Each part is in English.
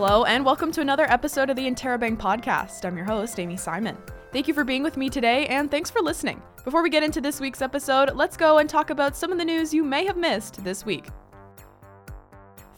Hello, and welcome to another episode of the Interrobang podcast. I'm your host, Amy Simon. Thank you for being with me today, and thanks for listening. Before we get into this week's episode, let's go and talk about some of the news you may have missed this week.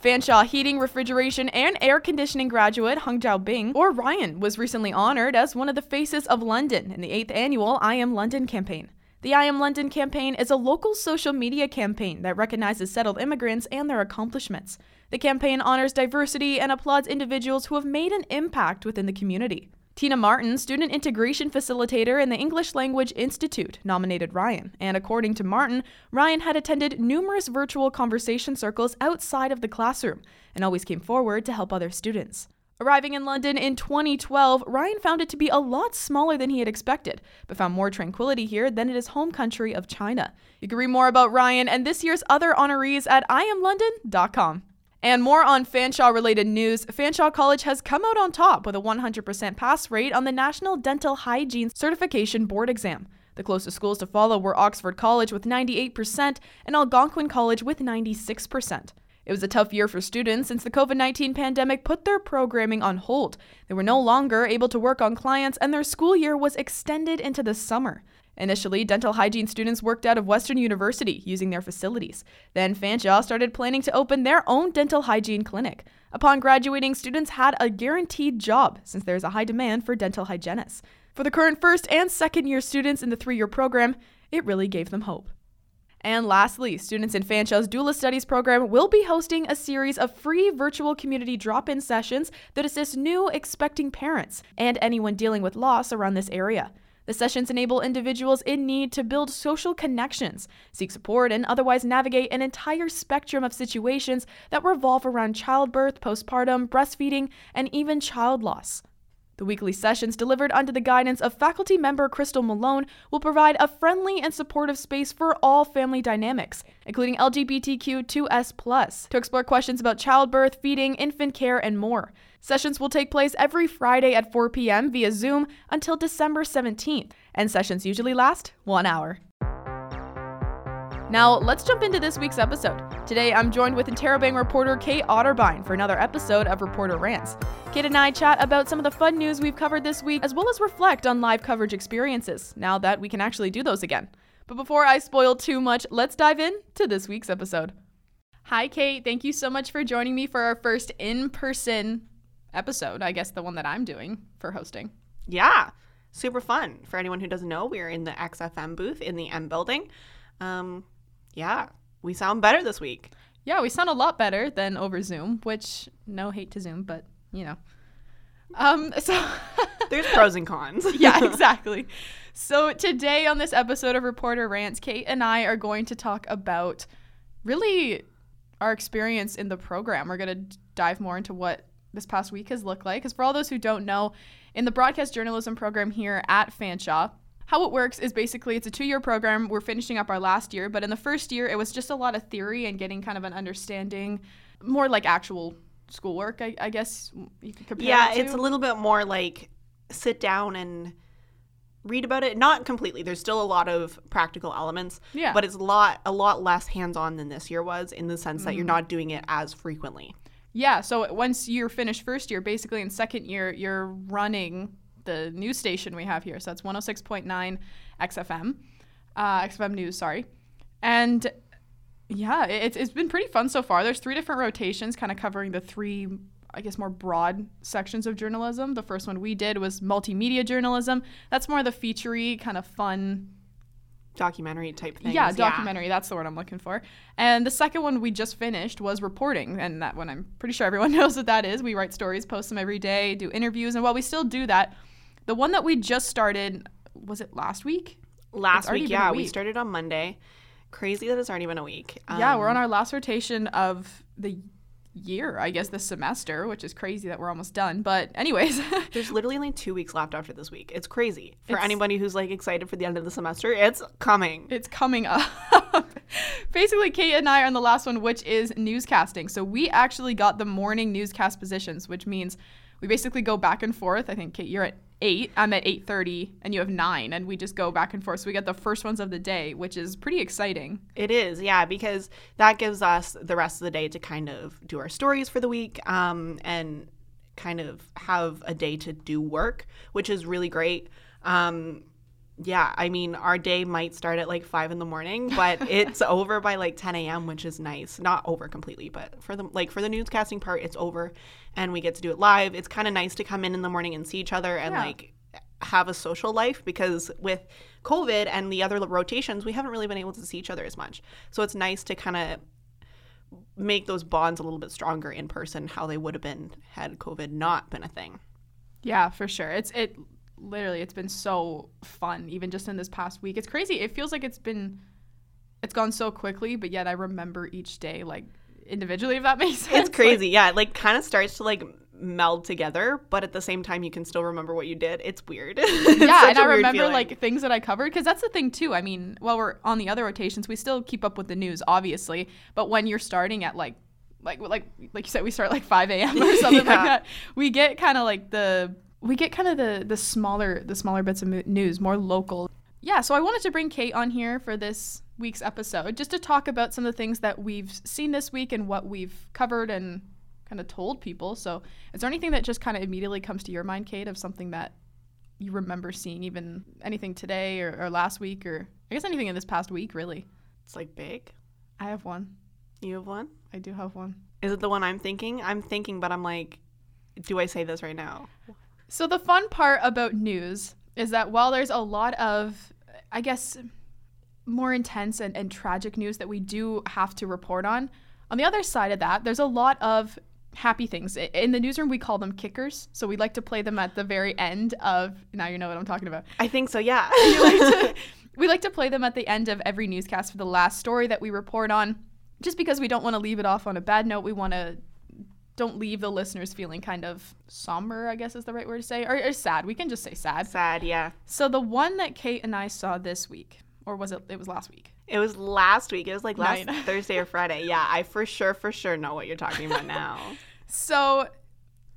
Fanshawe Heating, Refrigeration, and Air Conditioning graduate Hung Jiao Bing, or Ryan, was recently honored as one of the faces of London in the 8th annual I Am London campaign. The I Am London campaign is a local social media campaign that recognizes settled immigrants and their accomplishments. The campaign honors diversity and applauds individuals who have made an impact within the community. Tina Martin, student integration facilitator in the English Language Institute, nominated Ryan, and according to Martin, Ryan had attended numerous virtual conversation circles outside of the classroom and always came forward to help other students. Arriving in London in 2012, Ryan found it to be a lot smaller than he had expected, but found more tranquility here than in his home country of China. You can read more about Ryan and this year's other honorees at iamlondon.com. And more on Fanshawe related news, Fanshawe College has come out on top with a 100% pass rate on the National Dental Hygiene Certification Board exam. The closest schools to follow were Oxford College with 98% and Algonquin College with 96%. It was a tough year for students since the COVID 19 pandemic put their programming on hold. They were no longer able to work on clients, and their school year was extended into the summer. Initially, dental hygiene students worked out of Western University using their facilities. Then Fanshawe started planning to open their own dental hygiene clinic. Upon graduating, students had a guaranteed job since there is a high demand for dental hygienists. For the current first and second year students in the three year program, it really gave them hope. And lastly, students in Fanshawe's Doula Studies program will be hosting a series of free virtual community drop in sessions that assist new expecting parents and anyone dealing with loss around this area. The sessions enable individuals in need to build social connections, seek support, and otherwise navigate an entire spectrum of situations that revolve around childbirth, postpartum, breastfeeding, and even child loss. The weekly sessions, delivered under the guidance of faculty member Crystal Malone, will provide a friendly and supportive space for all family dynamics, including LGBTQ2S, to explore questions about childbirth, feeding, infant care, and more. Sessions will take place every Friday at 4 p.m. via Zoom until December 17th, and sessions usually last one hour. Now, let's jump into this week's episode. Today, I'm joined with Interrobang reporter Kate Otterbein for another episode of Reporter Rants. Kate and I chat about some of the fun news we've covered this week, as well as reflect on live coverage experiences, now that we can actually do those again. But before I spoil too much, let's dive in to this week's episode. Hi, Kate. Thank you so much for joining me for our first in person episode. I guess the one that I'm doing for hosting. Yeah, super fun. For anyone who doesn't know, we're in the XFM booth in the M building. Um, yeah, we sound better this week. Yeah, we sound a lot better than over Zoom, which no hate to Zoom, but you know. Um so there's pros and cons. yeah, exactly. So today on this episode of Reporter Rants, Kate and I are going to talk about really our experience in the program. We're going to dive more into what this past week has looked like. Because for all those who don't know, in the broadcast journalism program here at Fanshawe, how it works is basically it's a two year program. We're finishing up our last year, but in the first year, it was just a lot of theory and getting kind of an understanding, more like actual schoolwork, I, I guess you could compare Yeah, it it's a little bit more like sit down and read about it. Not completely. There's still a lot of practical elements yeah. but it's a lot a lot less hands-on than this year was in the sense that mm-hmm. you're not doing it as frequently. Yeah so once you're finished first year basically in second year you're running the news station we have here. So that's 106.9 XFM, uh, XFM News, sorry. And yeah, it's, it's been pretty fun so far. There's three different rotations kind of covering the three, I guess, more broad sections of journalism. The first one we did was multimedia journalism. That's more the featurey, kind of fun documentary type thing. Yeah, documentary. Yeah. That's the word I'm looking for. And the second one we just finished was reporting, and that one I'm pretty sure everyone knows what that is. We write stories, post them every day, do interviews, and while we still do that, the one that we just started was it last week? Last week, yeah. Week. We started on Monday. Crazy that it's already been a week. Um, yeah, we're on um, our last rotation of the year, I guess, this semester, which is crazy that we're almost done. But, anyways, there's literally only two weeks left after this week. It's crazy. For it's, anybody who's like excited for the end of the semester, it's coming. It's coming up. Basically, Kate and I are on the last one, which is newscasting. So, we actually got the morning newscast positions, which means we basically go back and forth. I think, Kate, you're at eight. I'm at eight thirty, and you have nine, and we just go back and forth. So we get the first ones of the day, which is pretty exciting. It is, yeah, because that gives us the rest of the day to kind of do our stories for the week, um, and kind of have a day to do work, which is really great. Um, yeah, I mean, our day might start at like five in the morning, but it's over by like 10 a.m., which is nice. Not over completely, but for the like for the newscasting part, it's over, and we get to do it live. It's kind of nice to come in in the morning and see each other and Yeah. like have a social life because with COVID and the other rotations, we haven't really been able to see each other as much. So it's nice to kind of make those bonds a little bit stronger in person, how they would have been had COVID not been a thing. Yeah, for sure. It's it literally it's been so fun even just in this past week. It's crazy. It feels like it's been it's gone so quickly, but yet I remember each day like individually if that makes sense. It's crazy. yeah, it like kind of starts to like meld together, but at the same time you can still remember what you did. It's weird. It's yeah, and I remember feeling. like things that I covered because that's the thing too. I mean, while we're on the other rotations, we still keep up with the news, obviously. But when you're starting at like, like, like, like you said, we start like 5 a.m. or something Yeah. like that. We get kind of like the we get kind of the the smaller the smaller bits of news, more local. Yeah, so I wanted to bring Kate on here for this week's episode just to talk about some of the things that we've seen this week and what we've covered and kind of told people. So, is there anything that just kind of immediately comes to your mind, Kate, of something that you remember seeing, even anything today or, or last week, or I guess anything in this past week, really? it's like big. I have one. You have one? I do have one. Is it the one I'm thinking? I'm thinking, but I'm like, do I say this right now? So, the fun part about news is that while there's a lot of, I guess, more intense and, and tragic news that we do have to report on, on the other side of that, there's a lot of happy things. In the newsroom, we call them kickers. So, we like to play them at the very end of, now you know what I'm talking about. I think so. Yeah. we like to we like to play them at the end of every newscast for the last story that we report on just because we don't want to leave it off on a bad note we want to don't leave the listeners feeling kind of somber i guess is the right word to say or, or sad we can just say sad Sad. Yeah. so the one that kate and i saw this week or was it it was last week It was last week. It was like last. Thursday or Friday. Yeah, I for sure, for sure know what you're talking about now. so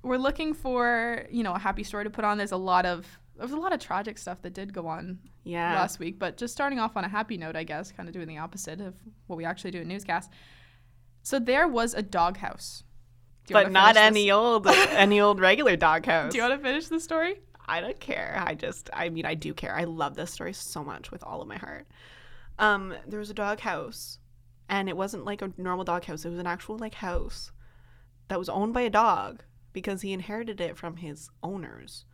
we're looking for you know a happy story to put on there's a lot of there was a lot of tragic stuff that did go on Yeah. last week. But just starting off on a happy note, I guess, kind of doing the opposite of what we actually do in newscasts. So there was a doghouse. But not any this- old any old regular doghouse. Do you want to finish the story? I don't care. I just, I mean, I do care. I love this story so much with all of my heart. Um, there was a dog house, and it wasn't like a normal dog house. It was an actual like house that was owned by a dog because he inherited it from his owners.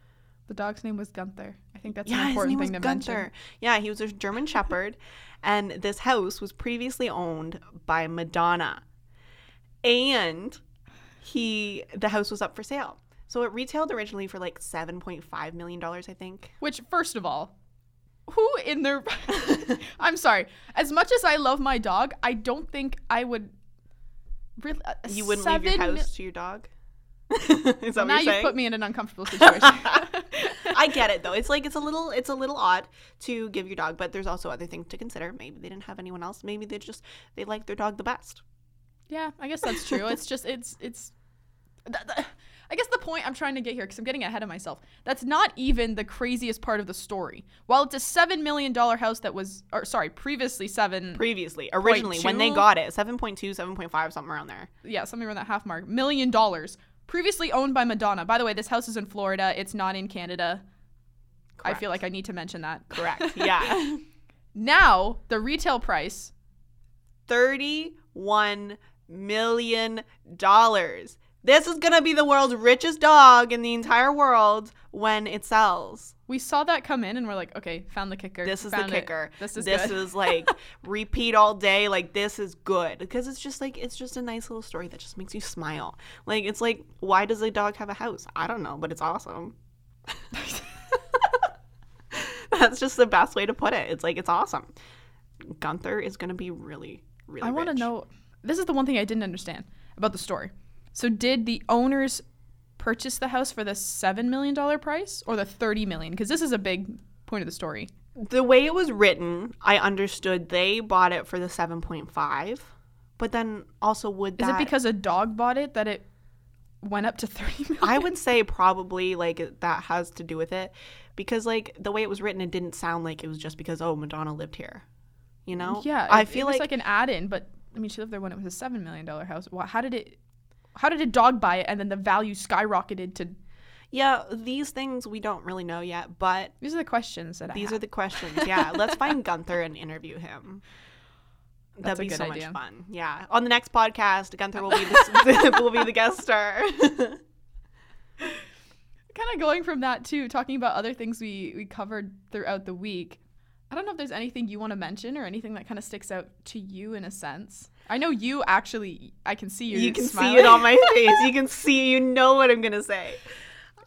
The dog's name was Gunther. I think that's an yeah, his important thing to Gunther. mention. Yeah, he was a German Shepherd, and this house was previously owned by Madonna, and he the house was up for sale. So it retailed originally for like seven point five million dollars, I think. Which, first of all, who in their. I'm sorry. As much as I love my dog, I don't think I would. Really, a You wouldn't leave your house to your dog. Is that what now you're you've put me in an uncomfortable situation. I get it though. It's like it's a little it's a little odd to give your dog, but there's also other things to consider. Maybe they didn't have anyone else. Maybe they just they like their dog the best. Yeah, I guess that's true. It's just it's it's. th- th- I guess the point I'm trying to get here, because I'm getting ahead of myself. That's not even the craziest part of the story. While it's a seven million dollar house that was, or sorry, previously seven, Previously, originally when they got it, 7.2, 7.5 something around there. yeah, something around that half mark, million dollars. Previously owned by Madonna. By the way, this house is in Florida. It's not in Canada. I feel like I need to mention that. Correct. Yeah. Now the retail price 31 million dollars. This is going to be the world's richest dog in the entire world when it sells. we saw that come in and we're like, okay, found the kicker. This is found the it. kicker. This is this good. is like repeat all day. Like this is good because it's just like it's just a nice little story that just makes you smile. Like it's like why does a dog have a house? I don't know, but it's awesome. That's just the best way to put it. It's like it's awesome. Gunther is gonna be really, really. I want to know. This is the one thing I didn't understand about the story. So, did the owners purchase the house for the seven million dollar price or the thirty million? Because this is a big point of the story. the way it was written. I understood they bought it for the seven point five, but then also would Is it because a dog bought it that it went up to thirty million? I would say probably like that has to do with it because like the way it was written, it didn't sound like it was just because oh Madonna lived here, you know? yeah, I it- feel it like, like an add-in, but I mean, she lived there when it was a seven million dollar house. How did it? how did a dog buy it and then the value skyrocketed to Yeah, these things we don't really know yet, but these are the questions that I these are the questions. Yeah, let's find Gunther and interview him. That's That'd be so idea. much fun. Yeah, on the next podcast, Gunther will be the, will be the guest star. kind of going from that too, talking about other things we we covered throughout the week. I don't know if there's anything you want to mention or anything that kind of sticks out to you in a sense. I know you actually. I can see you. you can smiling. see it on my face. You can see. You know what I'm gonna say.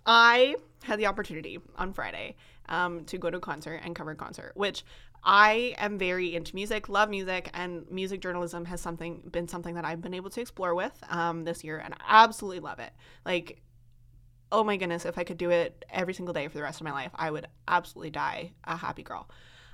I had the opportunity on Friday um, to go to a concert and cover a concert, which I am very into music, love music, and music journalism has something been something that I've been able to explore with um, this year, and I absolutely love it. Like, oh my goodness, if I could do it every single day for the rest of my life, I would absolutely die a happy girl.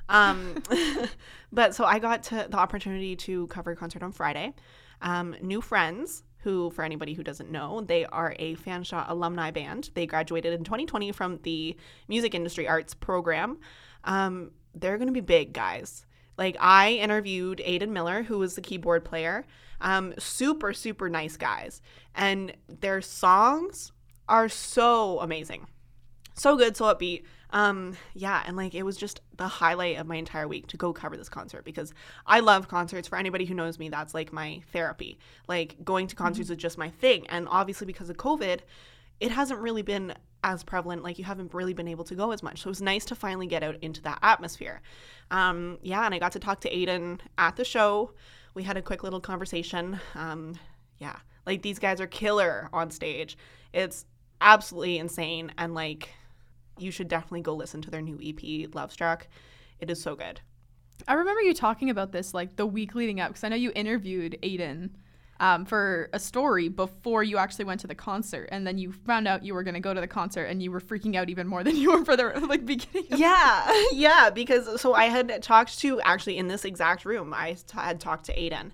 Um, but so I got to the opportunity to cover a concert on Friday. Um, New Friends, who, for anybody who doesn't know, they are a Fanshawe alumni band. They graduated in 2020 from the Music Industry Arts program. Um, they're going to be big, guys. Like, I interviewed Aiden Miller, who was the keyboard player. Um, super, super nice guys. And their songs are so amazing so good, so upbeat. Um, yeah, and like it was just the highlight of my entire week to go cover this concert because I love concerts. For anybody who knows me, that's like my therapy. Like going to concerts is just my thing. And obviously because of COVID, it hasn't really been as prevalent. Like you haven't really been able to go as much. So it was nice to finally get out into that atmosphere. Um, yeah, and I got to talk to Aiden at the show. We had a quick little conversation. Um, yeah, like these guys are killer on stage. It's absolutely insane and like you should definitely go listen to their new EP, Love Struck. It is so good. I remember you talking about this like the week leading up because I know you interviewed Aiden um, for a story before you actually went to the concert, and then you found out you were going to go to the concert, and you were freaking out even more than you were for the like beginning. Of- Yeah, yeah, because so I had talked to actually in this exact room, I t- had talked to Aiden.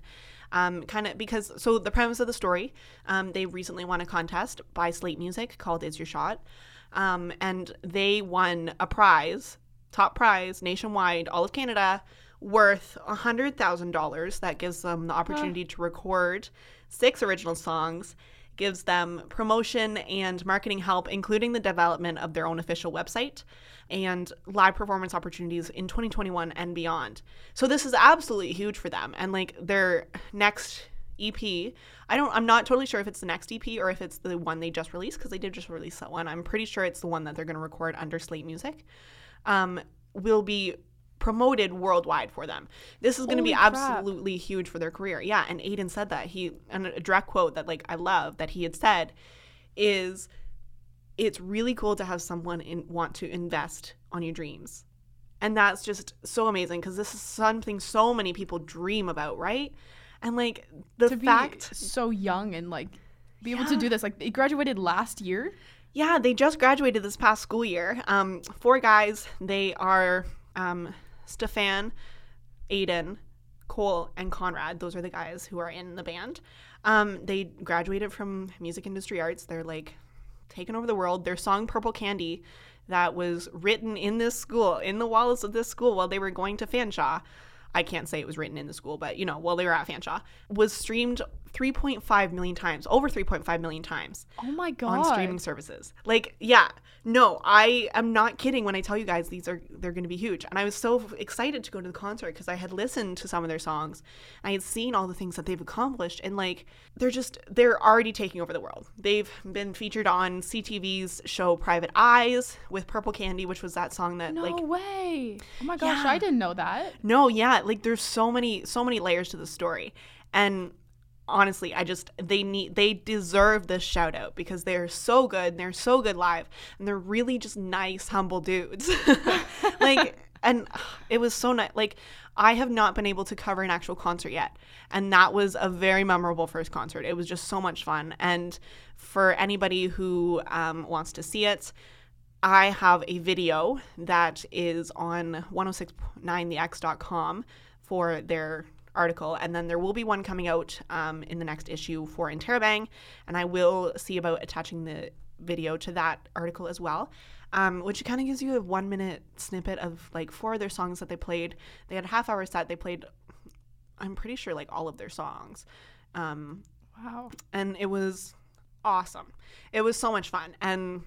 Um, kind of because so the premise of the story, um, they recently won a contest by Slate Music called "Is Your Shot," um, and they won a prize, top prize nationwide, all of Canada, worth a hundred thousand dollars. That gives them the opportunity to record six original songs, gives them promotion and marketing help, including the development of their own official website and live performance opportunities in 2021 and beyond. So this is absolutely huge for them. And like their next EP, I don't I'm not totally sure if it's the next EP or if it's the one they just released because they did just release that one. I'm pretty sure it's the one that they're going to record under Slate Music. Um, will be promoted worldwide for them. This is going to be crap. absolutely huge for their career. Yeah, and Aiden said that. He and a direct quote that like I love that he had said is it's really cool to have someone in, want to invest on your dreams. And that's just so amazing because this is something so many people dream about, right? And like the to fact so young and like be able to do this. Like they graduated last year. Yeah, they just graduated this past school year. Um, four guys. They are um, Stefan, Aiden, Cole, and Conrad. Those are the guys who are in the band. Um, they graduated from music industry arts. They're like taking over the world. Their song "Purple Candy," that was written in this school, in the walls of this school, while they were going to Fanshawe. I can't say it was written in the school, but you know, while they were at Fanshawe, was streamed 3.5 million times, over 3.5 million times Oh my god. on streaming services. Like, yeah, no, I am not kidding when I tell you guys these are they're going to be huge. And I was so excited to go to the concert because I had listened to some of their songs. I had seen all the things that they've accomplished and like they're just they're already taking over the world. They've been featured on CTV's show Private Eyes with Purple Candy, which was that song that No like way. Oh my gosh, Yeah. I didn't know that. no, yeah, like there's so many so many layers to the story. And honestly, I just they need they deserve this shout out because they're so good, and they're so good live, and they're really just nice, humble dudes. like and it was so nice. Like I have not been able to cover an actual concert yet, and that was a very memorable first concert. It was just so much fun, and for anybody who um, wants to see it, I have a video that is on 1069thex.com for their article, and then there will be one coming out um, in the next issue for Interrobang, and I will see about attaching the video to that article as well. Um, which kind of gives you a one minute snippet of like four of their songs that they played. They had a half hour set. They played, I'm pretty sure, like all of their songs. Um, Wow. and it was awesome. It was so much fun and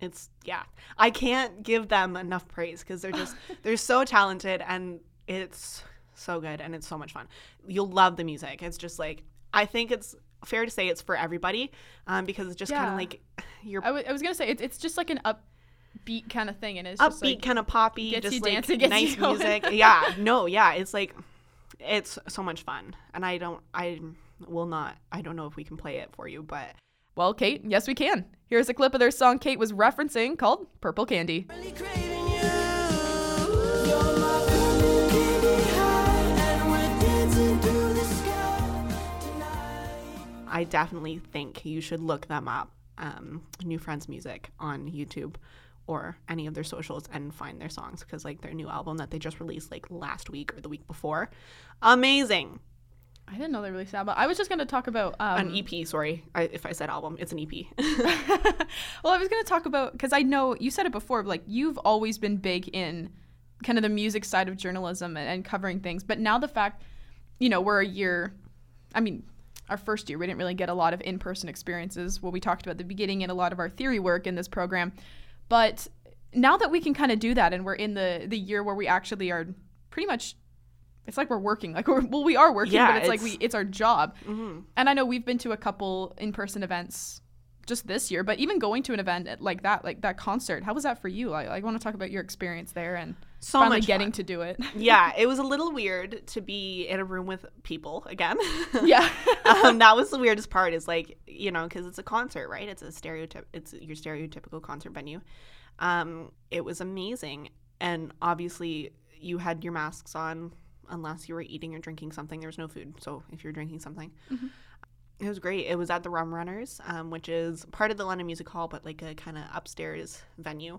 it's yeah. I can't give them enough praise cuz they're just they're so talented and it's so good and it's so much fun. You'll love the music. It's just like I think it's fair to say it's for everybody um, because it's just kind of like your I wa- I was gonna say it's it's just like an upbeat kind of thing, and it's just upbeat like, kind of poppy, gets just you like dancing, gets nice music. yeah, no, yeah, it's like it's so much fun, and I don't, I will not, I don't know if we can play it for you, but Well, Kate, yes, we can. Here's a clip of their song Kate was referencing called Purple Candy. Really craving you. You're my purple candy high, and we're dancing through the sky tonight. I definitely think you should look them up, um, New Friends Music on YouTube or any of their socials and find their songs because like their new album that they just released like last week or the week before, amazing. I didn't know they released but I was just gonna talk about um, An EP, sorry, I, if I said album, it's an EP. well, I was going to talk about because I know you said it before, like you've always been big in kind of the music side of journalism and, and covering things. But now the fact, you know, we're a year, I mean, our first year, we didn't really get a lot of in person experiences, what we talked about at the beginning, and a lot of our theory work in this program. But now that we can kind of do that and we're in the, the year where we actually are pretty much. It's like we're working, like we're well, we are working, Yeah, but it's, like we it's our job. Mhm. And I know we've been to a couple in-person events just this year, but even going to an event like that, like that concert, how was that for you? I, I want to talk about your experience there and So finally getting fun. to do it. yeah, it was a little weird to be in a room with people again. yeah. um, that was the weirdest part. Is like you know because it's a concert, right? It's a stereotype. It's your stereotypical concert venue. Um, it was amazing, and obviously you had your masks on unless you were eating or drinking something. There was no food, so if you're drinking something. It was great. It was at the Rum Runners, um, which is part of the London Music Hall, but like a kind of upstairs venue,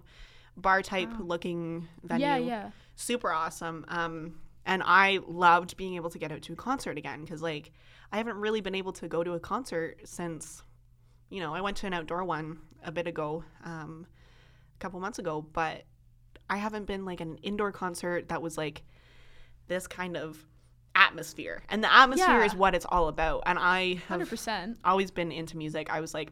bar type looking venue yeah, yeah. super awesome. Um, and I loved being able to get out to a concert again because, like, I haven't really been able to go to a concert since, you know, I went to an outdoor one a bit ago, um, a couple months ago, but I haven't been like an indoor concert that was like this kind of atmosphere. And the atmosphere Yeah. is what it's all about. And I have 100%. always been into music. I was like,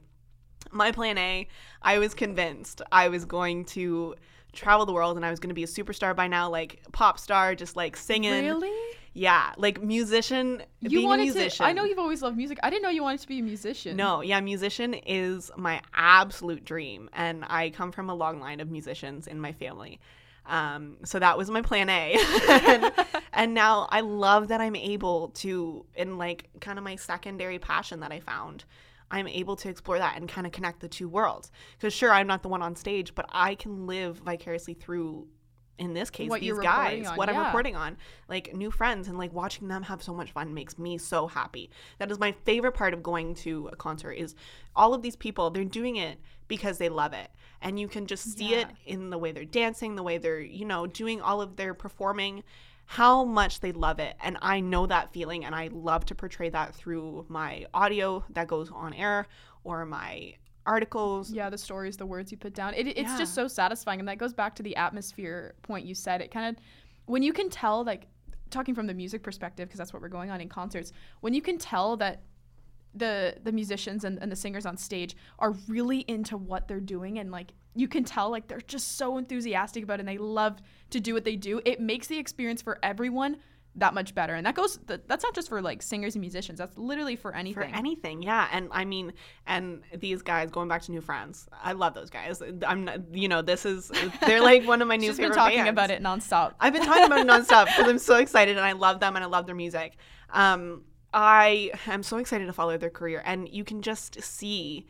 my plan A, I was convinced I was going to travel the world and I was going to be a superstar by now, like pop star, just like singing. Really? Yeah, like musician, You being a wanted musician. to I know you've always loved music. I didn't know you wanted to be a musician. No, yeah, musician is my absolute dream. And I come from a long line of musicians in my family. Um, so that was my plan A. and, and now I love that I'm able to, in like kind of my secondary passion that I found, I'm able to explore that and kind of connect the two worlds. Because sure, I'm not the one on stage, but I can live vicariously through, in this case, What these guys, on, what I'm reporting on, like new friends, and like watching them have so much fun makes me so happy. That is my favorite part of going to a concert is all of these people, they're doing it because they love it. And you can just see it in the way they're dancing, the way they're, you know, doing all of their performing, how much they love it. And I know that feeling and I love to portray that through my audio that goes on air or my articles. Yeah, the stories, the words you put down. It, it's Yeah. just so satisfying. And that goes back to the atmosphere point you said. It kind of, when you can tell, like, talking from the music perspective, because that's what we're going on in concerts, when you can tell that the the musicians and, and the singers on stage are really into what they're doing and like you can tell like they're just so enthusiastic about it and they love to do what they do it makes the experience for everyone that much better and that goes that's not just for like singers and musicians that's literally for anything For anything, yeah, and I mean, and these guys going back to New Friends, I love those guys. I'm, not, you know, this is they're like one of my new She's been talking bands. about it nonstop I've been talking about it nonstop because I'm so excited and I love them and I love their music. Um, I am so excited to follow their career, and you can just see,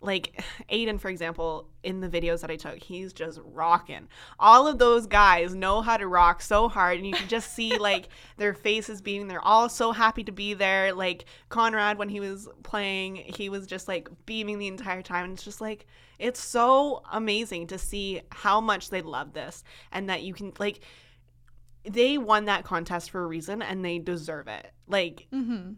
like Aiden, for example, in the videos that I took, he's just rocking. All of those guys know how to rock so hard, and you can just see like their faces being. They're all so happy to be there. Like Conrad, when he was playing, he was just like beaming the entire time. And it's just like it's so amazing to see how much they love this, and that you can like they won that contest for a reason and they deserve it. Like, mm-hmm.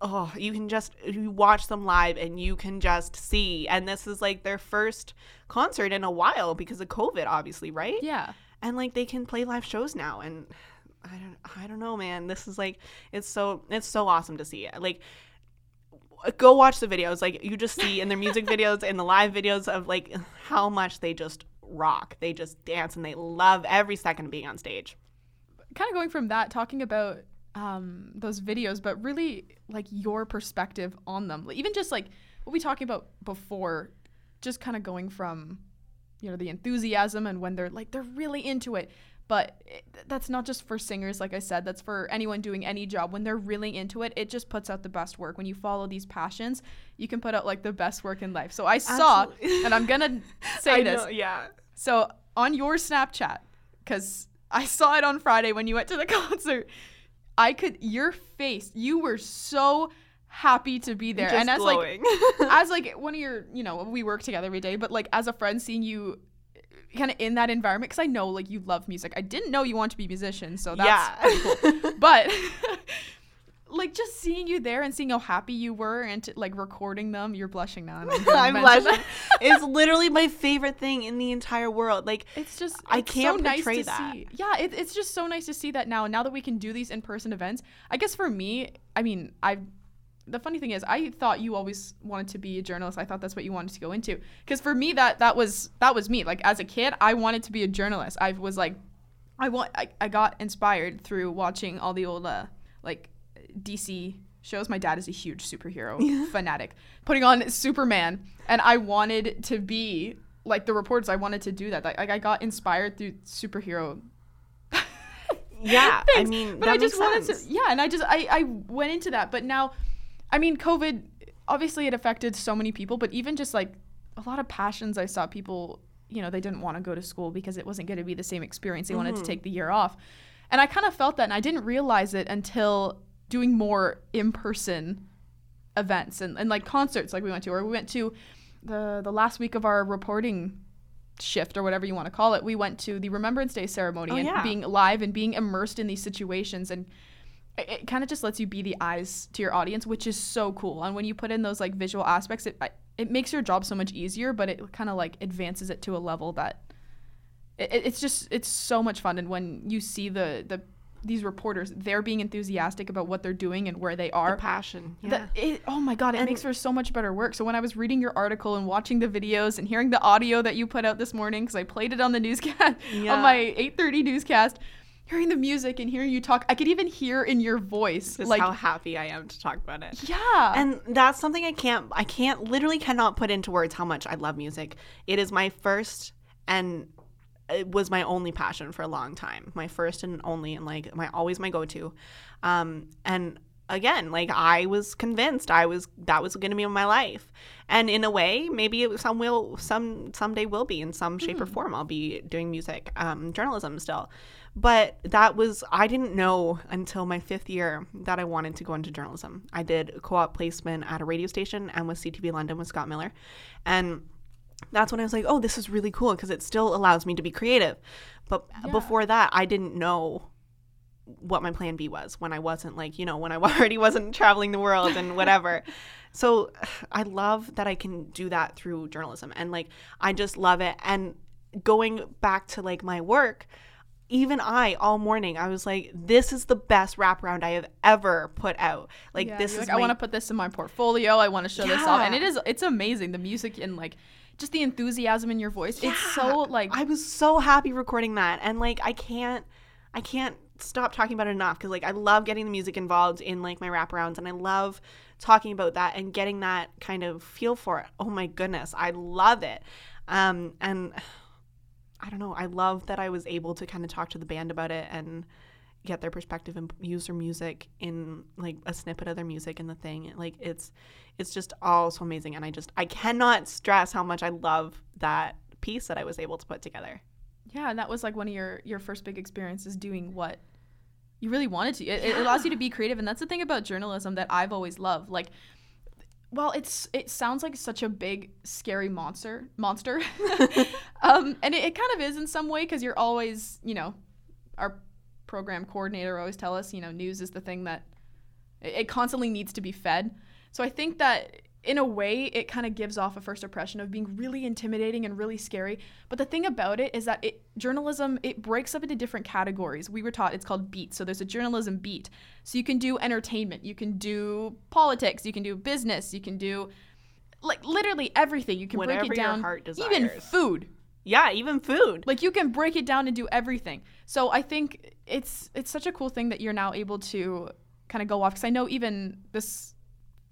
Oh, you can just you watch them live and you can just see. And this is like their first concert in a while because of COVID, obviously, right? yeah And like they can play live shows now, and I don't, I don't know, man. This is like it's so it's so awesome to see. Like go watch the videos. Like you just see in their music videos and the live videos of like how much they just rock. They just dance and they love every second of being on stage. kind of going from that talking about um, those videos but really like your perspective on them. Even just like what we talking about before just kind of going from you know the enthusiasm and when they're like they're really into it. But it, that's not just for singers like i said that's for anyone doing any job. When they're really into it it just puts out the best work. When you follow these passions you can put out like the best work in life. So i saw and i'm gonna say I this. know, yeah. so on your Snapchat, because I saw it on Friday when you went to the concert, I could your face. You were so happy to be there, Just and as glowing. like as like one of your, you know, we work together every day, but like as a friend, seeing you kind of in that environment, because I know like you love music. I didn't know you want to be a musician, so that's yeah. cool. but like just seeing you there and seeing how happy you were and to, like recording them you're blushing now I'm, blushing. it's literally my favorite thing in the entire world. Like It's just I it's can't so nice portray that. see. Yeah, it, it's just so nice to see that now. Now that we can do these in-person events, I guess for me, I mean, I. The funny thing is, I thought you always wanted to be a journalist. I thought that's what you wanted to go into. Because for me, that that was that was me. Like as a kid, I wanted to be a journalist. I was like, I want. I, I got inspired through watching all the old uh, like DC shows. My dad is a huge superhero fanatic. Putting on Superman, and I wanted to be like the reporters. I wanted to do that. Like I got inspired through superhero. Yeah, I mean, but that I just wanted sense. to. Yeah, and I just I I went into that, but now, I mean, COVID. Obviously, it affected so many people, but even just like a lot of passions, I saw people. You know, they didn't want to go to school because it wasn't going to be the same experience. They wanted to Mm-hmm. take the year off, and I kind of felt that, and I didn't realize it until doing more in-person events and, and like concerts like we went to or we went to the the last week of our reporting shift or whatever you want to call it we went to the remembrance day ceremony Oh, and yeah. being live and being immersed in these situations and it, it kind of just lets you be the eyes to your audience which is so cool and when you put in those like visual aspects it it makes your job so much easier but it kind of like advances it to a level that it- it's just it's so much fun and when you see the the these reporters they're being enthusiastic about what they're doing and where they are The passion. the- Yeah. it, oh my god, it And- makes for so much better work. So when I was reading your article and watching the videos and hearing the audio that you put out this morning, because I played it on the newscast Yeah. on my 8:30 newscast, hearing the music and hearing you talk, I could even hear in your voice Just like, how happy I am to talk about it. yeah, And that's something I can't I can't literally cannot put into words how much I love music. It is my first and it was my only passion for a long time. My first and only and like my always my go-to. Um and again, like I was convinced I was that was going to be my life. And in a way, maybe it some will some someday will be in some shape or form I'll be doing music, um journalism still. But that was I didn't know until my 5th year that I wanted to go into journalism. I did co-op placement at a radio station and with CTV London with Scott Miller. And that's when I was like, oh, this is really cool because it still allows me to be creative. But Yeah. before that, I didn't know what my plan B was when I wasn't like, you know, when I already wasn't traveling the world and whatever. so I love that I can do that through journalism and like I just love it. And going back to like my work, even I all morning I was like, this is the best wraparound I have ever put out. Like Yeah, this is like, I want to put this in my portfolio. I want to show this off, and it is it's amazing the music and like just the enthusiasm in your voice. It's so like I was so happy recording that and like I can't I can't stop talking about it enough because like I love getting the music involved in like my wraparounds and I love talking about that and getting that kind of feel for it. Oh my goodness, I love it. Um and I don't know, I love that I was able to kind of talk to the band about it and get their perspective and use their music in like a snippet of their music in the thing. Like it's it's just all so amazing and I just I cannot stress how much I love that piece that I was able to put together. Yeah, and that was like one of your your first big experiences doing what you really wanted to. It, it allows you to be creative, and that's the thing about journalism that I've always loved. Like, well, it's it sounds like such a big scary monster monster, um, and it, it kind of is in some way because you're always you know our program coordinator always tell us you know news is the thing that it, constantly needs to be fed. So I think that in a way, it kind of gives off a first impression of being really intimidating and really scary. But the thing about it is that it journalism it breaks up into different categories. We were taught it's called beats. So there's a journalism beat. So you can do entertainment, you can do politics, you can do business, you can do like literally everything. You can Whatever break it down. Even food. Yeah, even food. Like you can break it down and do everything. So I think it's it's such a cool thing that you're now able to kind of go off because I know even this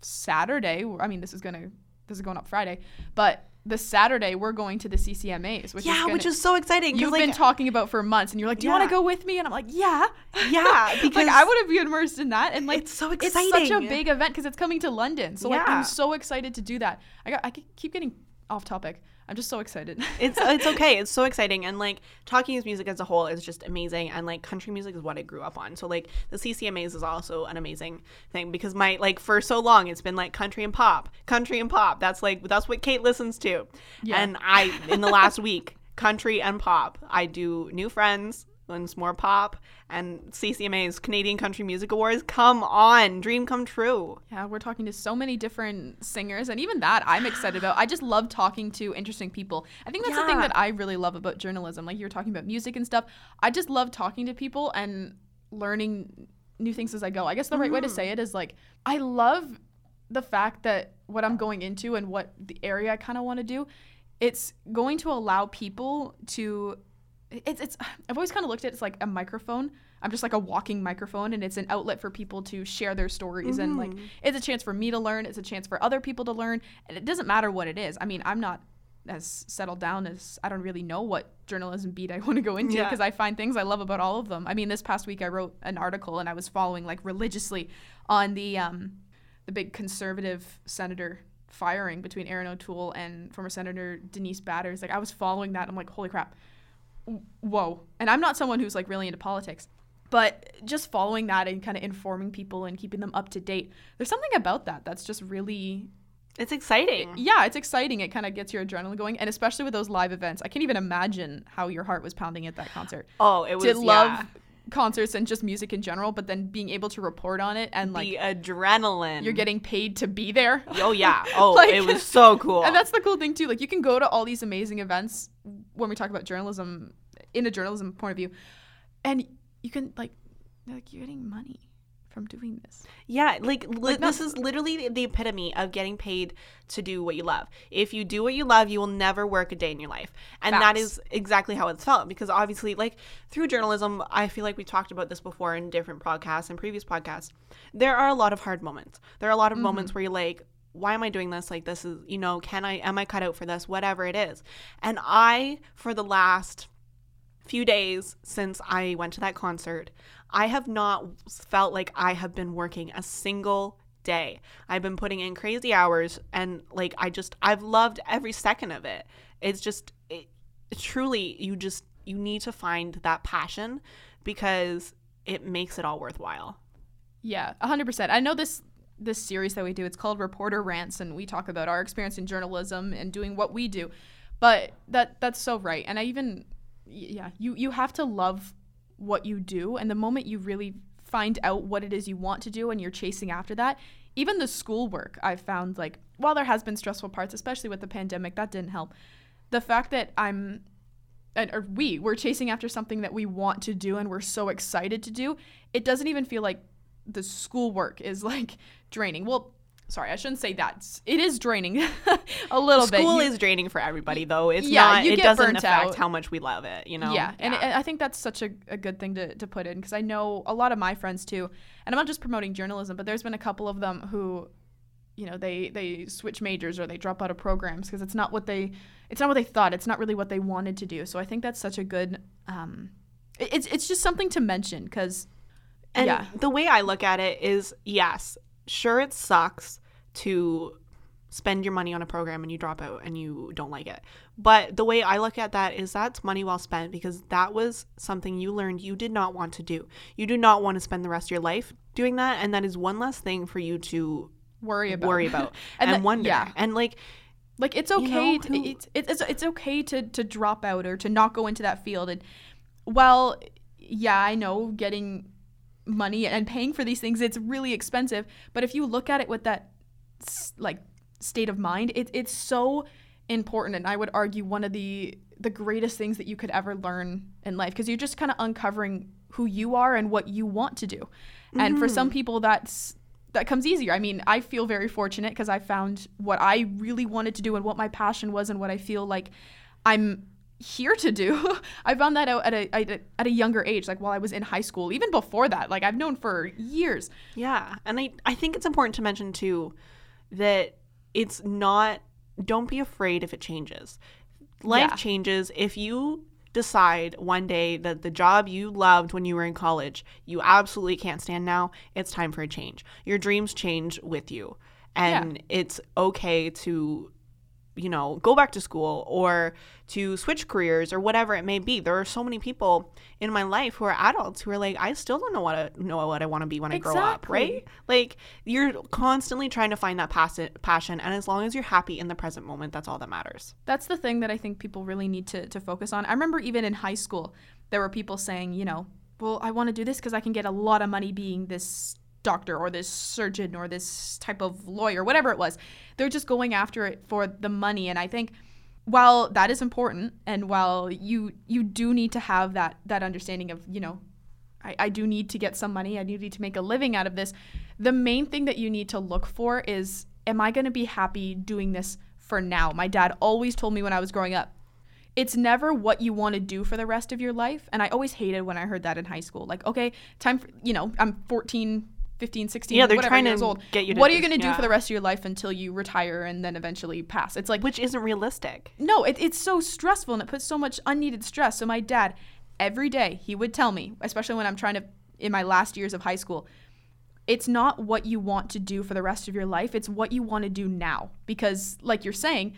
Saturday, I mean this is gonna this is going up Friday, but this Saturday we're going to the CCMAs, which is yeah, gonna, which is so exciting. you've like, been talking about for months, and you're like, do you want to go with me? And I'm like, yeah, Yeah, because like I would have been immersed in that, and like it's so exciting. it's such a big event because it's coming to London. So like I'm so excited to do that. I got I keep getting off topic. I'm just so excited. it's uh, it's okay. It's so exciting, and like talking is music as a whole is just amazing. And like country music is what I grew up on. So like the CCMAs is also an amazing thing because my like for so long it's been like country and pop, country and pop. That's like that's what Kate listens to. Yeah. And I in the last week country and pop. I do new friends. And more pop and CCMA's Canadian Country Music Awards. Come on, dream come true. Yeah, we're talking to so many different singers, and even that I'm excited about. I just love talking to interesting people. I think that's the thing that I really love about journalism. Like you were talking about music and stuff. I just love talking to people and learning new things as I go. I guess the right way to mm. say it is like I love the fact that what I'm going into and what the area I kind of want to do, it's going to allow people to it's it's I've always kind of looked at it as like a microphone. I'm just like a walking microphone and it's an outlet for people to share their stories and like it's a chance for me to learn, it's a chance for other people to learn, and it doesn't matter what it is. I mean, I'm not as settled down as I don't really know what journalism beat I want to go into Yeah. because I find things I love about all of them. I mean, this past week I wrote an article and I was following like religiously on the um the big conservative senator firing between Erin O'Toole and former Senator Denise Batters. Like I was following that. I'm like, holy crap whoa. And I'm not someone who's like really into politics, but just following that and kind of informing people and keeping them up to date. There's something about that that's just really It's exciting. yeah, it's exciting. It kind of gets your adrenaline going, and especially with those live events. I can't even imagine how your heart was pounding at that concert. Oh, it was to love yeah. Concerts and just music in general, but then being able to report on it and like the adrenaline. you're getting paid to be there. Oh yeah. Oh, Like- it was so cool. And that's the cool thing too. Like you can go to all these amazing events when we talk about journalism in a journalism point of view, and you can like like you're getting money from doing this. yeah, like, li- Like, this is literally the, epitome of getting paid to do what you love. If you do what you love, you will never work a day in your life. And that Facts. is exactly how it's felt because obviously like through journalism, I feel like we talked about this before in different podcasts and previous podcasts. There are a lot of hard moments. There are a lot of moments mm-hmm. where you're like why am I doing this? Like this is, you know, can I am I cut out for this? Whatever it is. And I for the last few days since I went to that concert, I have not felt like I have been working a single day. I've been putting in crazy hours and like I just I've loved every second of it. It's just it, truly you just you need to find that passion because it makes it all worthwhile. Yeah, 100%. I know this this series that we do, it's called Reporter Rants and we talk about our experience in journalism and doing what we do. But that that's so right. And I even yeah, you you have to love what you do and the moment you really find out what it is you want to do and you're chasing after that, even the schoolwork I've found like while there has been stressful parts, especially with the pandemic, that didn't help. The fact that I'm and or we we're chasing after something that we want to do and we're so excited to do it doesn't even feel like the schoolwork is like draining well sorry i shouldn't say that It's- draining a little bit School is draining for everybody though. It's Yeah, not it doesn't affect out. how much we love it, you know. yeah, and I I think that's such a, a good thing to, to put in because I know a lot of my friends too, and I'm not just promoting journalism, but there's been a couple of them who, you know, they they switch majors or they drop out of programs because it's not what they it's not what they thought. It's not really what they wanted to do. So I think that's such a good. Um, it- it's it's just something to mention because. And yeah. the way I look at it is yes, sure, it sucks to spend your money on a program and you drop out and you don't like it. But the way I look at that is that's money well spent because that was something you learned you did not want to do. You do not want to spend the rest of your life doing that. And that is one less thing for you to worry about worry about And and, the- wonder. yeah. And like, like it's You okay know, to, who- it's, it's it's it's okay to to drop out or to not go into that field and well yeah i know getting money and paying for these things it's really expensive but if you look at it with that like state of mind. It, it's so important, and I would argue one of the the greatest things that you could ever learn in life because you're just kind of uncovering who you are and what you want to do. And for some mm-hmm. people, that's that comes easier. I mean, I feel very fortunate because I found what I really wanted to do and what my passion was and what I feel like I'm here to do. I found that out at a, at a at a younger age, like while I was in high school. Even before that, like I've known for years. Yeah. And I, I think it's important to mention too that it's not, don't be afraid if it changes. Life Yeah. changes. If you decide one day that the job you loved when you were in college, you absolutely can't stand now, it's time for a change. Your dreams change with you. And it's okay to you know, go back to school or to switch careers or whatever it may be. There are so many people in my life who are adults who are like, I still don't know what I know what I want to be when I grow up, right? Like you're constantly trying to find that passi- passion, and as long as you're happy in the present moment, that's all that matters. That's the thing that I think people really need to, to focus on. I remember even in high school, there were people saying, you know, well, I want to do this because I can get a lot of money being this doctor or this surgeon or this type of lawyer, whatever it was. They're just going after it for the money. And I think while that is important and while you you do need to have that that understanding of, you know, I, I do need to get some money, I need to make a living out of this. The main thing that you need to look for is am I going to be happy doing this for now? My dad always told me when I was growing up, it's never what you want to do for the rest of your life. And I always hated when I heard that in high school. Like, okay, time for, you know, I'm 14, 15, 16, Yeah, they're whatever trying to years old. get you to what are you going to do yeah. for the rest of your life until you retire and then eventually pass? It's like, Which isn't realistic. no, it, it's so stressful and it puts so much unneeded stress. So my dad, every day, he would tell me, especially when I'm trying to, in my last years of high school, it's not what you want to do for the rest of your life. It's what you want to do now. Because, like you're saying,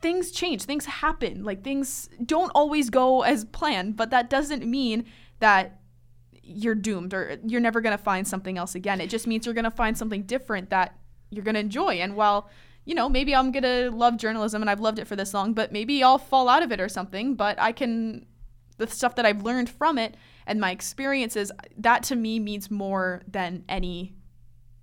things change, things happen. Like things don't always go as planned, but that doesn't mean that you're doomed or you're never going to find something else again. It just means you're going to find something different that you're going to enjoy. And while, you know, maybe I'm going to love journalism and I've loved it for this long, but maybe I'll fall out of it or something, but I can the stuff that I've learned from it and my experiences, that to me means more than any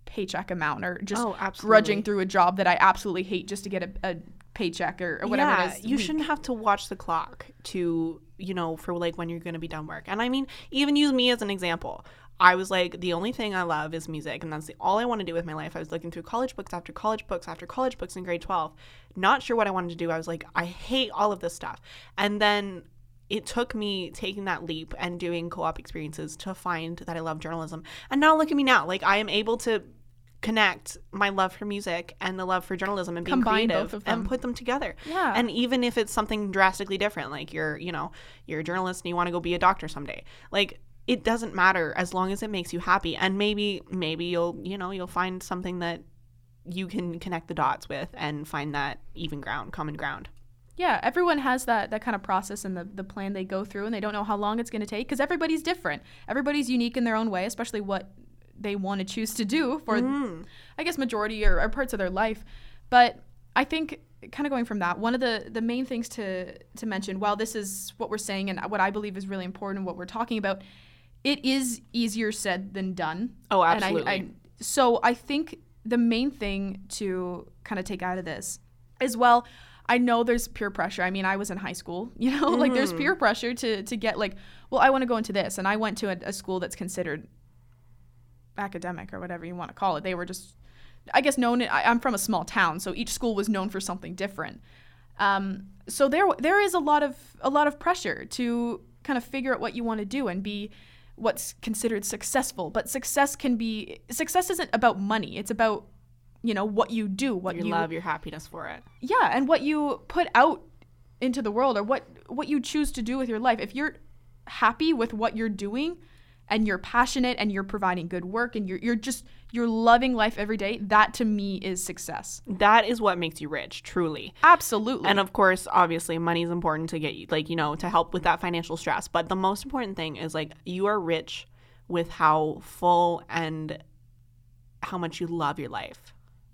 paycheck amount or just Oh, grudging through a job that I absolutely hate just to get a, a paycheck or, or whatever yeah, it is. you week. shouldn't have to watch the clock to, you know, for like when you're going to be done work. And I mean, even use me as an example. I was like, the only thing I love is music, and that's the, all I want to do with my life. I was looking through college books after college books after college books in grade 12, not sure what I wanted to do. I was like, I hate all of this stuff. And then it took me taking that leap and doing co op experiences to find that I love journalism. And now look at me now. Like, I am able to connect my love for music and the love for journalism and being Combine creative and put them together. Yeah. And even if it's something drastically different, like you're, you know, you're a journalist and you want to go be a doctor someday, like it doesn't matter as long as it makes you happy. And maybe, maybe you'll, you know, you'll find something that you can connect the dots with and find that even ground, common ground. Yeah, everyone has that that kind of process and the, the plan they go through, and they don't know how long it's going to take because everybody's different. Everybody's unique in their own way, especially what they want to choose to do for, mm. I guess, majority or, or parts of their life. But I think, kind of going from that, one of the the main things to to mention, while this is what we're saying and what I believe is really important, what we're talking about, it is easier said than done. Oh, And I- absolutely. I, so I think the main thing to kind of take out of this is well, I know there's peer pressure. I mean, I was in high school, you know, like there's mm-hmm. peer pressure to to get like, well, I want to go into this, and I went to a, a school that's considered academic or whatever you want to call it. They were just, I guess, known. I, I'm from a small town, so each school was known for something different. Um, so there there is a lot of a lot of pressure to kind of figure out what you want to do and be what's considered successful. But success can be success isn't about money. It's about you know what you do, what Your you love, your happiness for it. yeah, and what you put out into the world or what what you choose to do with your life. If you're happy with what you're doing and you're passionate and you're providing good work and you're you're just you're loving life every day, that to me is success. That is what makes you rich, truly. Absolutely. And of course, obviously, money is important to get you, like, you know, to help with that financial stress. But the most important thing is, like, you are rich with how full and how much you love your life.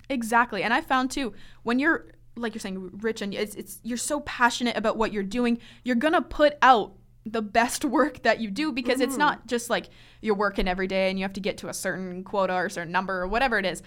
Exactly. And I found too, when you're like you're saying rich and it's, it's you're so passionate about what you're doing, you're going to put out the best work that you do because it's not mm-hmm. just like you're working every day and you have to get to a certain quota or a certain number or whatever it is.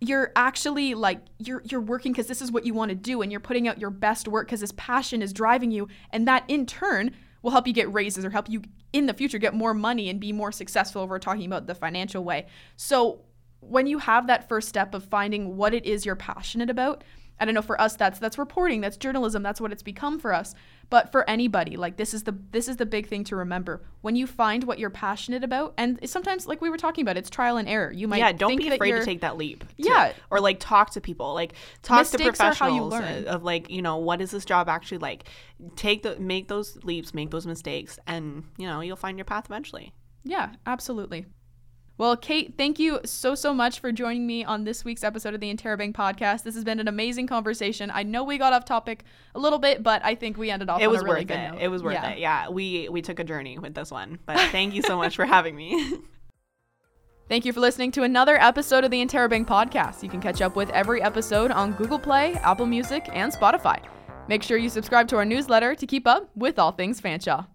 you're actually like you're you're working because this is what you want to do and you're putting out your best work because this passion is driving you and that in turn will help you get raises or help you in the future get more money and be more successful we're talking about the financial way so when you have that first step of finding what it is you're passionate about I don't know for us that's that's reporting that's journalism that's what it's become for us but for anybody like this is the this is the big thing to remember when you find what you're passionate about and sometimes like we were talking about it's trial and error you might yeah, don't be afraid to take that leap. too. Yeah. or like talk to people. Like talk to Mistakes how you professionals learn. uh, of like you know what is this job actually like. Take the make those leaps, make those mistakes, and you know you'll find your path eventually. Yeah, absolutely. Well, Kate, thank you so, so much for joining me on this week's episode of the Interrobang podcast. This has been an amazing conversation. I know we got off topic a little bit, but I think we ended off It was a really worth it. note. It was worth Yeah. it. Yeah, we we took a journey with this one, but thank you so much for having me. Thank you for listening to another episode of the Interrobang podcast. You can catch up with every episode on Google Play, Apple Music, and Spotify. Make sure you subscribe to our newsletter to keep up with all things Fanshawe.